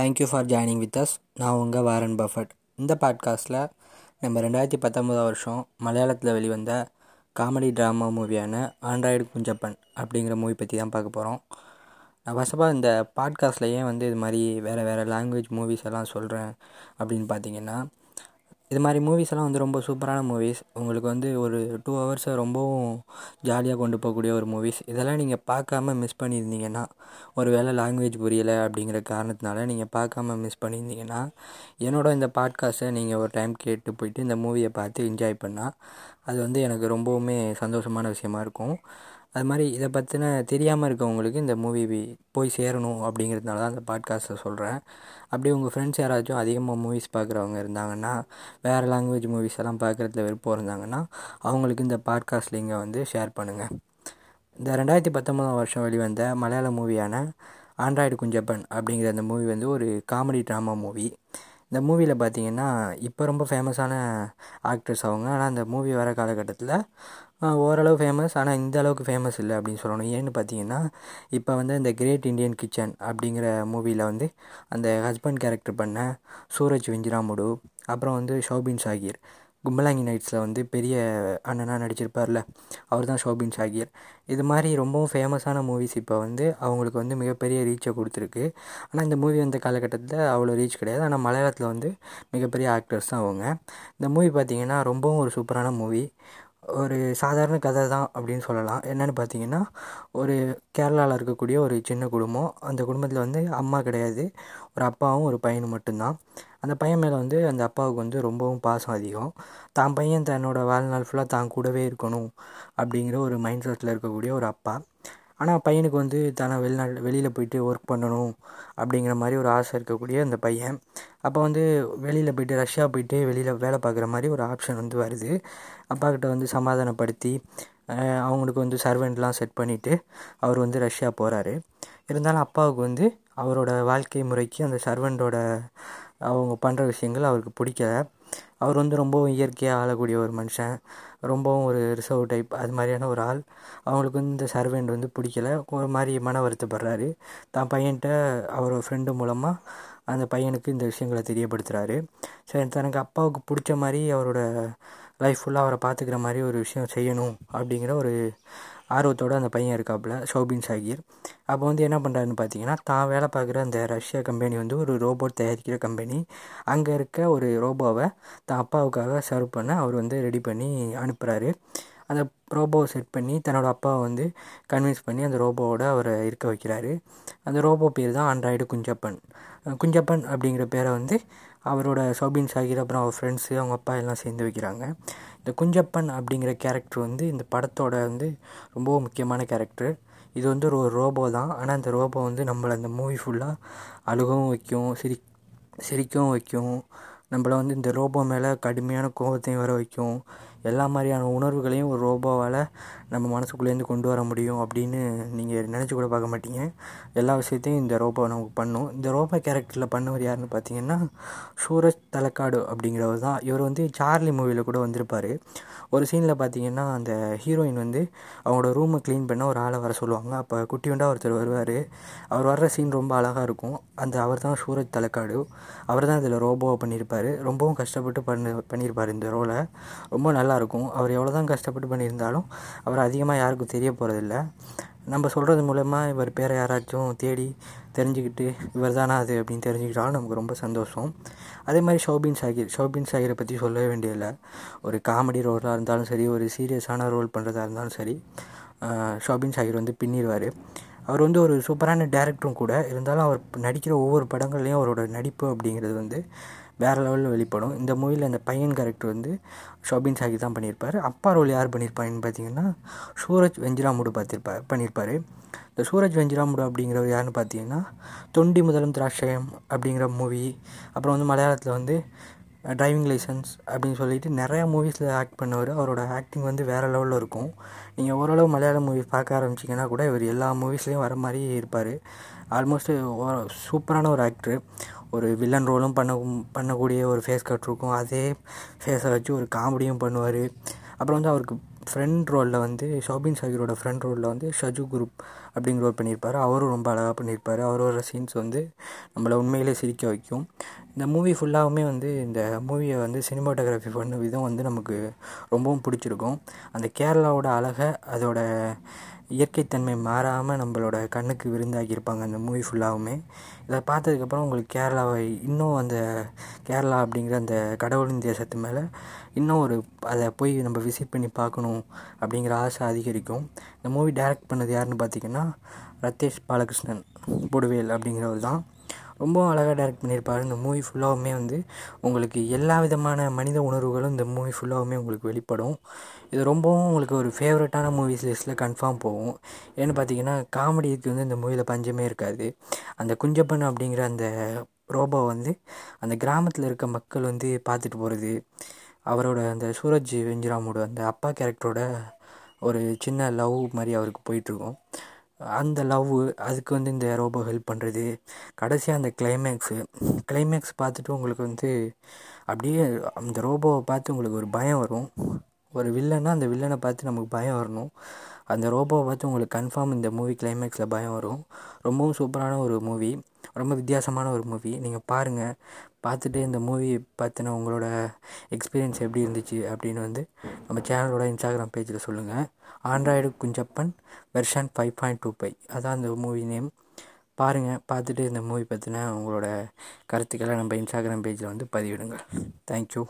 Thank you for joining with us நான் உங்கள் Warren Buffett. இந்த பாட்காஸ்ட்டில் நம்ம ரெண்டாயிரத்தி பத்தொம்போதாம் வருஷம் மலையாளத்தில் வெளிவந்த காமெடி ட்ராமா மூவியான ஆண்ட்ராய்டு குஞ்சப்பன் அப்படிங்கிற மூவி பற்றி தான் பார்க்க போகிறோம் நான் ஃபஸ்ட் இந்த பாட்காஸ்ட்லையே வந்து இது மாதிரி வேறு வேறு லாங்குவேஜ் மூவிஸ் எல்லாம் சொல்கிறேன் அப்படின்னு பார்த்தீங்கன்னா இது மாதிரி மூவிஸ் எல்லாம் வந்து ரொம்ப சூப்பரான மூவிஸ் உங்களுக்கு வந்து ஒரு டூ ஹவர்ஸை ரொம்பவும் ஜாலியாக கொண்டு போகக்கூடிய ஒரு மூவிஸ் இதெல்லாம் நீங்கள் பார்க்காம மிஸ் பண்ணியிருந்தீங்கன்னா ஒரு வேளை லாங்குவேஜ் புரியலை அப்படிங்கிற காரணத்தினால நீங்கள் பார்க்காம மிஸ் பண்ணியிருந்தீங்கன்னா என்னோட இந்த பாட்காஸ்ட்டை நீங்கள் ஒரு டைம் கேட்டு போயிட்டு இந்த மூவியை பார்த்து என்ஜாய் பண்ணால் அது வந்து எனக்கு ரொம்பவுமே சந்தோஷமான விஷயமா இருக்கும். அது மாதிரி இதை பற்றின தெரியாமல் இருக்கவங்களுக்கு இந்த மூவி போய் சேரணும் அப்படிங்கிறதுனால தான் அந்த பாட்காஸ்ட்டை சொல்கிறேன் அப்படி உங்கள் ஃப்ரெண்ட்ஸ் யாராச்சும் அதிகமாக மூவிஸ் பார்க்குறவங்க இருந்தாங்கன்னா வேறு லாங்குவேஜ் மூவிஸ் எல்லாம் பார்க்குறதுல விருப்பம் இருந்தாங்கன்னா அவங்களுக்கு இந்த பாட்காஸ்ட் லிங்கை வந்து ஷேர் பண்ணுங்கள் இந்த ரெண்டாயிரத்தி பத்தொம்போதாம் வருஷம் வெளிவந்த மலையாள மூவியான ஆண்ட்ராய்டு குஞ்சப்பன் அப்படிங்கிற அந்த மூவி வந்து ஒரு காமெடி ட்ராமா மூவி இந்த மூவியில் பார்த்தீங்கன்னா இப்போ ரொம்ப ஃபேமஸான ஆக்ட்ரஸ் அவங்க. ஆனால் அந்த மூவி வர காலகட்டத்தில் ஓரளவு ஃபேமஸ் ஆனால் இந்த அளவுக்கு ஃபேமஸ் இல்லை அப்படின்னு சொல்லணும். ஏன்னு பார்த்தீங்கன்னா இப்போ வந்து இந்த கிரேட் இண்டியன் கிச்சன் அப்படிங்கிற மூவியில் வந்து அந்த ஹஸ்பண்ட் கேரக்டர் பண்ண சூரஜ் வெஞ்சிராமுடு அப்புறம் வந்து ஷோபின் ஷாகிர் கும்பலாங்கி நைட்ஸில் வந்து பெரிய அண்ணனாக நடிச்சிருப்பார்ல அவர் தான் ஷோபின் ஷாகிர். இது மாதிரி ரொம்பவும் ஃபேமஸான மூவிஸ் இப்போ வந்து அவங்களுக்கு வந்து மிகப்பெரிய ரீச்சை கொடுத்துருக்கு. ஆனால் இந்த மூவி வந்த காலகட்டத்தில் அவ்வளோ ரீச் கிடையாது. ஆனால் மலையாளத்தில் வந்து மிகப்பெரிய ஆக்டர்ஸ் தான் அவங்க. இந்த மூவி பார்த்திங்கன்னா ரொம்பவும் ஒரு சூப்பரான மூவி ஒரு சாதாரண கதை தான் அப்படின்னு சொல்லலாம். என்னென்னு பார்த்தீங்கன்னா ஒரு கேரளாவில் இருக்கக்கூடிய ஒரு சின்ன குடும்பம். அந்த குடும்பத்தில் வந்து அம்மா கிடையாது. ஒரு அப்பாவும் ஒரு பையனும் மட்டும்தான். அந்த பையன் மேலே வந்து அந்த அப்பாவுக்கு வந்து ரொம்பவும் பாசம் அதிகம். தான் பையன் தன்னோட வாழ்நாள் ஃபுல்லாக தான் கூடவே இருக்கணும் அப்படிங்கிற ஒரு மைண்ட் செட்டில் இருக்கக்கூடிய ஒரு அப்பா. ஆனால் பையனுக்கு வந்து தானே வெளிநாடு வெளியில் போயிட்டு ஒர்க் பண்ணணும் அப்படிங்கிற மாதிரி ஒரு ஆசை இருக்கக்கூடிய அந்த பையன். அப்போ வந்து வெளியில் போயிட்டு ரஷ்யா போயிட்டு வெளியில் வேலை பார்க்குற மாதிரி ஒரு ஆப்ஷன் வந்து வருது. அப்பாக்கிட்ட வந்து சமாதானப்படுத்தி அவங்களுக்கு வந்து சர்வெண்ட்லாம் செட் பண்ணிவிட்டு அவர் வந்து ரஷ்யா போகிறாரு இருந்தாலும் அப்பாவுக்கு வந்து அவரோட வாழ்க்கை முறைக்கு அந்த சர்வெண்டோட அவங்க பண்ணுற விஷயங்கள் அவருக்கு பிடிக்கல. அவர் வந்து ரொம்பவும் இயற்கையாக ஆளக்கூடிய ஒரு மனுஷன். ரொம்பவும் ஒரு ரிசர்வ் டைப் அது மாதிரியான ஒரு ஆள். அவங்களுக்கு வந்து இந்த சர்வெண்ட் வந்து பிடிக்கல. ஒரு மாதிரி மன வருத்தப்படுறாரு. தான் பையன்கிட்ட அவரோட ஃப்ரெண்டு மூலமாக அந்த பையனுக்கு இந்த விஷயங்களை தெரியப்படுத்துகிறாரு சரி தனக்கு அப்பாவுக்கு பிடிச்ச மாதிரி அவரோட லைஃப் ஃபுல்லாக அவரை பார்த்துக்கிற மாதிரி ஒரு விஷயம் செய்யணும் அப்படிங்கிற ஒரு ஆர்வத்தோடு அந்த பையன் இருக்காப்புல ஷோபின் சாகிர். அப்போ வந்து என்ன பண்ணுறாருன்னு பார்த்தீங்கன்னா தான் வேலை பார்க்குற அந்த ரஷ்யா கம்பெனி வந்து ஒரு ரோபோட் தயாரிக்கிற கம்பெனி அங்கே இருக்க ஒரு ரோபோவை தான் அப்பாவுக்காக சர்வ் பண்ண அவர் வந்து ரெடி பண்ணி அனுப்புகிறாரு அந்த ரோபோவை செட் பண்ணி தன்னோட அப்பாவை வந்து கன்வின்ஸ் பண்ணி அந்த ரோபோவோட அவரை இருக்க வைக்கிறாரு. அந்த ரோபோ பேர் தான் ஆண்ட்ராய்டு குஞ்சப்பன். குஞ்சப்பன் அப்படிங்கிற பேரை வந்து அவரோட சோபின் சாகிர் அப்புறம் அவர் ஃப்ரெண்ட்ஸு அவங்க அப்பா எல்லாம் சேர்ந்து வைக்கிறாங்க. இந்த குஞ்சப்பன் அப்படிங்கிற கேரக்டர் வந்து இந்த படத்தோட வந்து ரொம்ப முக்கியமான கேரக்டர் இது வந்து ஒரு ரோபோ தான். ஆனால் அந்த ரோபோ வந்து நம்மளை அந்த மூவி ஃபுல்லாக அழுகவும் வைக்கும் சிரி சிரிக்கவும் வைக்கும். நம்மளை வந்து இந்த ரோபோ மேலே கடுமையான கோபத்தையும் வர வைக்கும். எல்லா மாதிரியான உணர்வுகளையும் ஒரு ரோபோவால் நம்ம மனசுக்குள்ளேருந்து கொண்டு வர முடியும் அப்படின்னு நீங்கள் நினச்சி கூட பார்க்க மாட்டீங்க. எல்லா விஷயத்தையும் இந்த ரோபோ நமக்கு பண்ணும். இந்த ரோபோ கேரக்டரில் பண்ணவர் யாருன்னு பார்த்தீங்கன்னா சூரஜ் தலக்காடு அப்படிங்கிறவர் தான். இவர் வந்து சார்லி மூவியில் கூட வந்திருப்பார். ஒரு சீனில் பார்த்தீங்கன்னா அந்த ஹீரோயின் வந்து அவங்களோட ரூமை க்ளீன் பண்ண ஒரு ஆளை வர சொல்லுவாங்க. அப்போ குட்டியுண்டா ஒருத்தர் வருவார். அவர் வர்ற சீன் ரொம்ப அழகாக இருக்கும். அந்த அவர் தான் சூரஜ் தலக்காடு. அவர் தான் இதில் ரோபோவை பண்ணியிருப்பார் ரொம்பவும் கஷ்டப்பட்டு பண்ணி பண்ணியிருப்பார் இந்த ரோலை. ரொம்ப நல்லா நல்லாயிருக்கும் அவர் எவ்வளோ தான் கஷ்டப்பட்டு பண்ணியிருந்தாலும் அவர் அதிகமாக யாருக்கும் தெரிய போகிறதில்ல நம்ம சொல்கிறது மூலயமா இவர் பேரை யாராச்சும் தேடி தெரிஞ்சுக்கிட்டு இவர் தானா அது அப்படின்னு தெரிஞ்சுக்கிட்டாலும் நமக்கு ரொம்ப சந்தோஷம். அதே மாதிரி ஷோபின் சாகிர். ஷோபின் சாகிரை பற்றி சொல்லவே வேண்டியதில்லை. ஒரு காமெடி ரோலாக இருந்தாலும் சரி ஒரு சீரியஸான ரோல் பண்ணுறதா இருந்தாலும் சரி ஷோபின் சாகிர் வந்து பின்னிடுவார். அவர் வந்து ஒரு சூப்பரான டேரக்டரும் கூட. இருந்தாலும் அவர் நடிக்கிற ஒவ்வொரு படங்கள்லேயும் அவரோட நடிப்பு அப்படிங்கிறது வந்து வேறு லெவலில் வெளிப்படும். இந்த மூவியில் அந்த பையன் கேரக்டர் வந்து ஷோபின் சாகி தான் பண்ணியிருப்பார் அப்பா ரோல் யார் பண்ணியிருப்பாருன்னு பார்த்தீங்கன்னா சூரஜ் வெஞ்சிராமுடு பார்த்திருப்பார் பண்ணியிருப்பார் இந்த சூரஜ் வெஞ்சிராமுடு அப்படிங்கிறவர் யாருன்னு பார்த்தீங்கன்னா தொண்டி முதலும் திராட்சயம் அப்படிங்கிற மூவி அப்புறம் வந்து மலையாளத்தில் வந்து டிரைவிங் லைசன்ஸ் அப்படின்னு சொல்லிட்டு நிறையா மூவிஸில் ஆக்ட் பண்ணவர். அவரோட ஆக்டிங் வந்து வேறு லெவலில் இருக்கும். நீங்கள் ஓரளவு மலையாள மூவி பார்க்க ஆரம்பிச்சிங்கன்னா கூட இவர் எல்லா மூவிஸ்லேயும் வர மாதிரி இருப்பார். ஆல்மோஸ்ட் சூப்பரான ஒரு ஆக்டர் ஒரு வில்லன் ரோலும் பண்ண பண்ணக்கூடிய ஒரு ஃபேஸ் கட் இருக்கும். அதே ஃபேஸை வச்சு ஒரு காமெடியும் பண்ணுவார். அப்புறம் வந்து அவருக்கு ஃப்ரெண்ட் ரோலில் வந்து ஷோபின் ஷாகிரோட ஃப்ரெண்ட் ரோலில் வந்து ஷஜு குரூப் அப்படிங்கிற ரோல் பண்ணியிருப்பார். அவரும் ரொம்ப அழகாக பண்ணியிருப்பார். அவரோட சீன்ஸ் வந்து நம்மளை உண்மையிலே சிரிக்க வைக்கும். இந்த மூவி ஃபுல்லாகவுமே வந்து இந்த மூவியை வந்து சினிமாட்டோகிராஃபி பண்ண விதம் வந்து நமக்கு ரொம்பவும் பிடிச்சிருக்கும். அந்த கேரளாவோட அழகை அதோட இயற்கைத்தன்மை மாறாமல் நம்மளோட கண்ணுக்கு விருந்தாக்கியிருப்பாங்க அந்த மூவி ஃபுல்லாகவுமே இதை பார்த்ததுக்கப்புறம் உங்களுக்கு கேரளாவை இன்னும் அந்த கேரளா அப்படிங்கிற அந்த கடவுளின் தேசத்து மேலே இன்னும் ஒரு அதை போய் நம்ம விசிட் பண்ணி பார்க்கணும் அப்படிங்கிற ஆசை அதிகரிக்கும். இந்த மூவி டைரக்ட் பண்ணது யாருன்னு பார்த்தீங்கன்னா ரத்தேஷ் பாலகிருஷ்ணன் பொடுவேல் அப்படிங்கிறவர் தான் ரொம்பவும் அழகாக டைரக்ட் பண்ணியிருப்பார் இந்த மூவி ஃபுல்லாகவுமே வந்து உங்களுக்கு எல்லா விதமான மனித உணர்வுகளும் இந்த மூவி ஃபுல்லாகவுமே உங்களுக்கு வெளிப்படும். இது ரொம்பவும் உங்களுக்கு ஒரு ஃபேவரட்டான மூவிஸ் லிஸ்ட்டில் கன்ஃபார்ம் போகும். ஏன்னு பார்த்தீங்கன்னா காமெடிக்கு வந்து இந்த மூவியில் பஞ்சமே இருக்காது. அந்த குஞ்சப்பன் அப்படிங்கிற அந்த ரோபோ வந்து அந்த கிராமத்தில் இருக்க மக்கள் வந்து பார்த்துட்டு போகிறது அவரோட அந்த சூரஜ் வெஞ்சிராமோட அந்த அப்பா கேரக்டரோட ஒரு சின்ன லவ் மாதிரி அவருக்கு போயிட்டுருக்கும் அந்த லவ் அதுக்கு வந்து இந்த ரோபோ ஹெல்ப் பண்ணுறது கடைசியாக அந்த கிளைமேக்ஸு கிளைமேக்ஸ் பார்த்துட்டு உங்களுக்கு வந்து அப்படியே அந்த ரோபோவை பார்த்து உங்களுக்கு ஒரு பயம் வரும். ஒரு வில்லன்னா அந்த வில்லனை பார்த்து நமக்கு பயம் வரணும். அந்த ரோபோவை பார்த்து உங்களுக்கு கன்ஃபார்ம் இந்த மூவி கிளைமேக்ஸில் பயம் வரும். ரொம்பவும் சூப்பரான ஒரு மூவி ரொம்ப வித்தியாசமான ஒரு மூவி நீங்கள் பாருங்கள் பார்த்துட்டு இந்த மூவி பார்த்தினா உங்களோட எக்ஸ்பீரியன்ஸ் எப்படி இருந்துச்சு அப்படின்னு வந்து நம்ம சேனலோட இன்ஸ்டாகிராம் பேஜில் சொல்லுங்கள் Android Kunjappan version five point two five அதான் அந்த மூவி நேம் பாருங்கள் பார்த்துட்டு இந்த மூவி பற்றின உங்களோட கருத்துக்களை நம்ம இன்ஸ்டாகிராம் பேஜில் வந்து பதிவிடுங்க. தேங்க்யூ